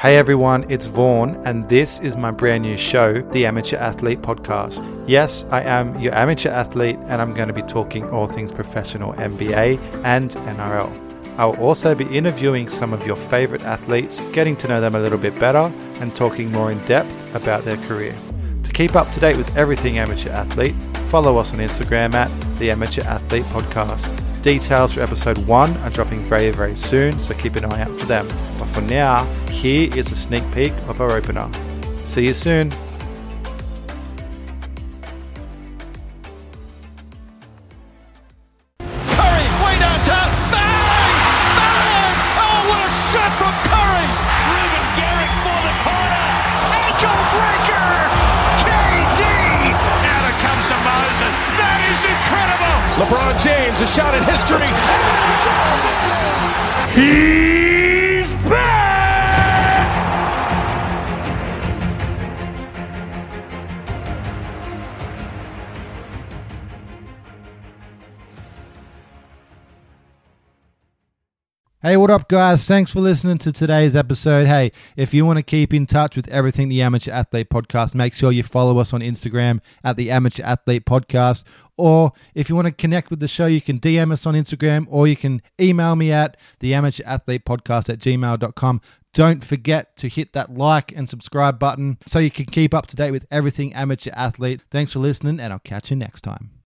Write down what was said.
Hey everyone, it's Vaughn, and this is my brand new show, the Amateur Athlete Podcast. Yes, I am your amateur athlete, and I'm going to be talking all things professional NBA and NRL. I'll also be interviewing some of your favorite athletes, getting to know them a little bit better, and talking more in depth about their career. To keep up to date with everything amateur athlete, follow us on Instagram at the Amateur Athlete Podcast. Details for episode one are dropping very, very soon, so keep an eye out for them. But for now, here is a sneak peek of our opener. See you soon. Curry, way downtown. Bang! Bang! Oh, what Hey, what up, guys? Thanks for listening to today's episode. Hey, if you want to keep in touch with everything the Amateur Athlete Podcast, make sure you follow us on Instagram at the Amateur Athlete Podcast. Or if you want to connect with the show, you can DM us on Instagram or you can email me at the Amateur Athlete Podcast at gmail.com. Don't forget to hit that like and subscribe button so you can keep up to date with everything amateur athlete. Thanks for listening, and I'll catch you next time.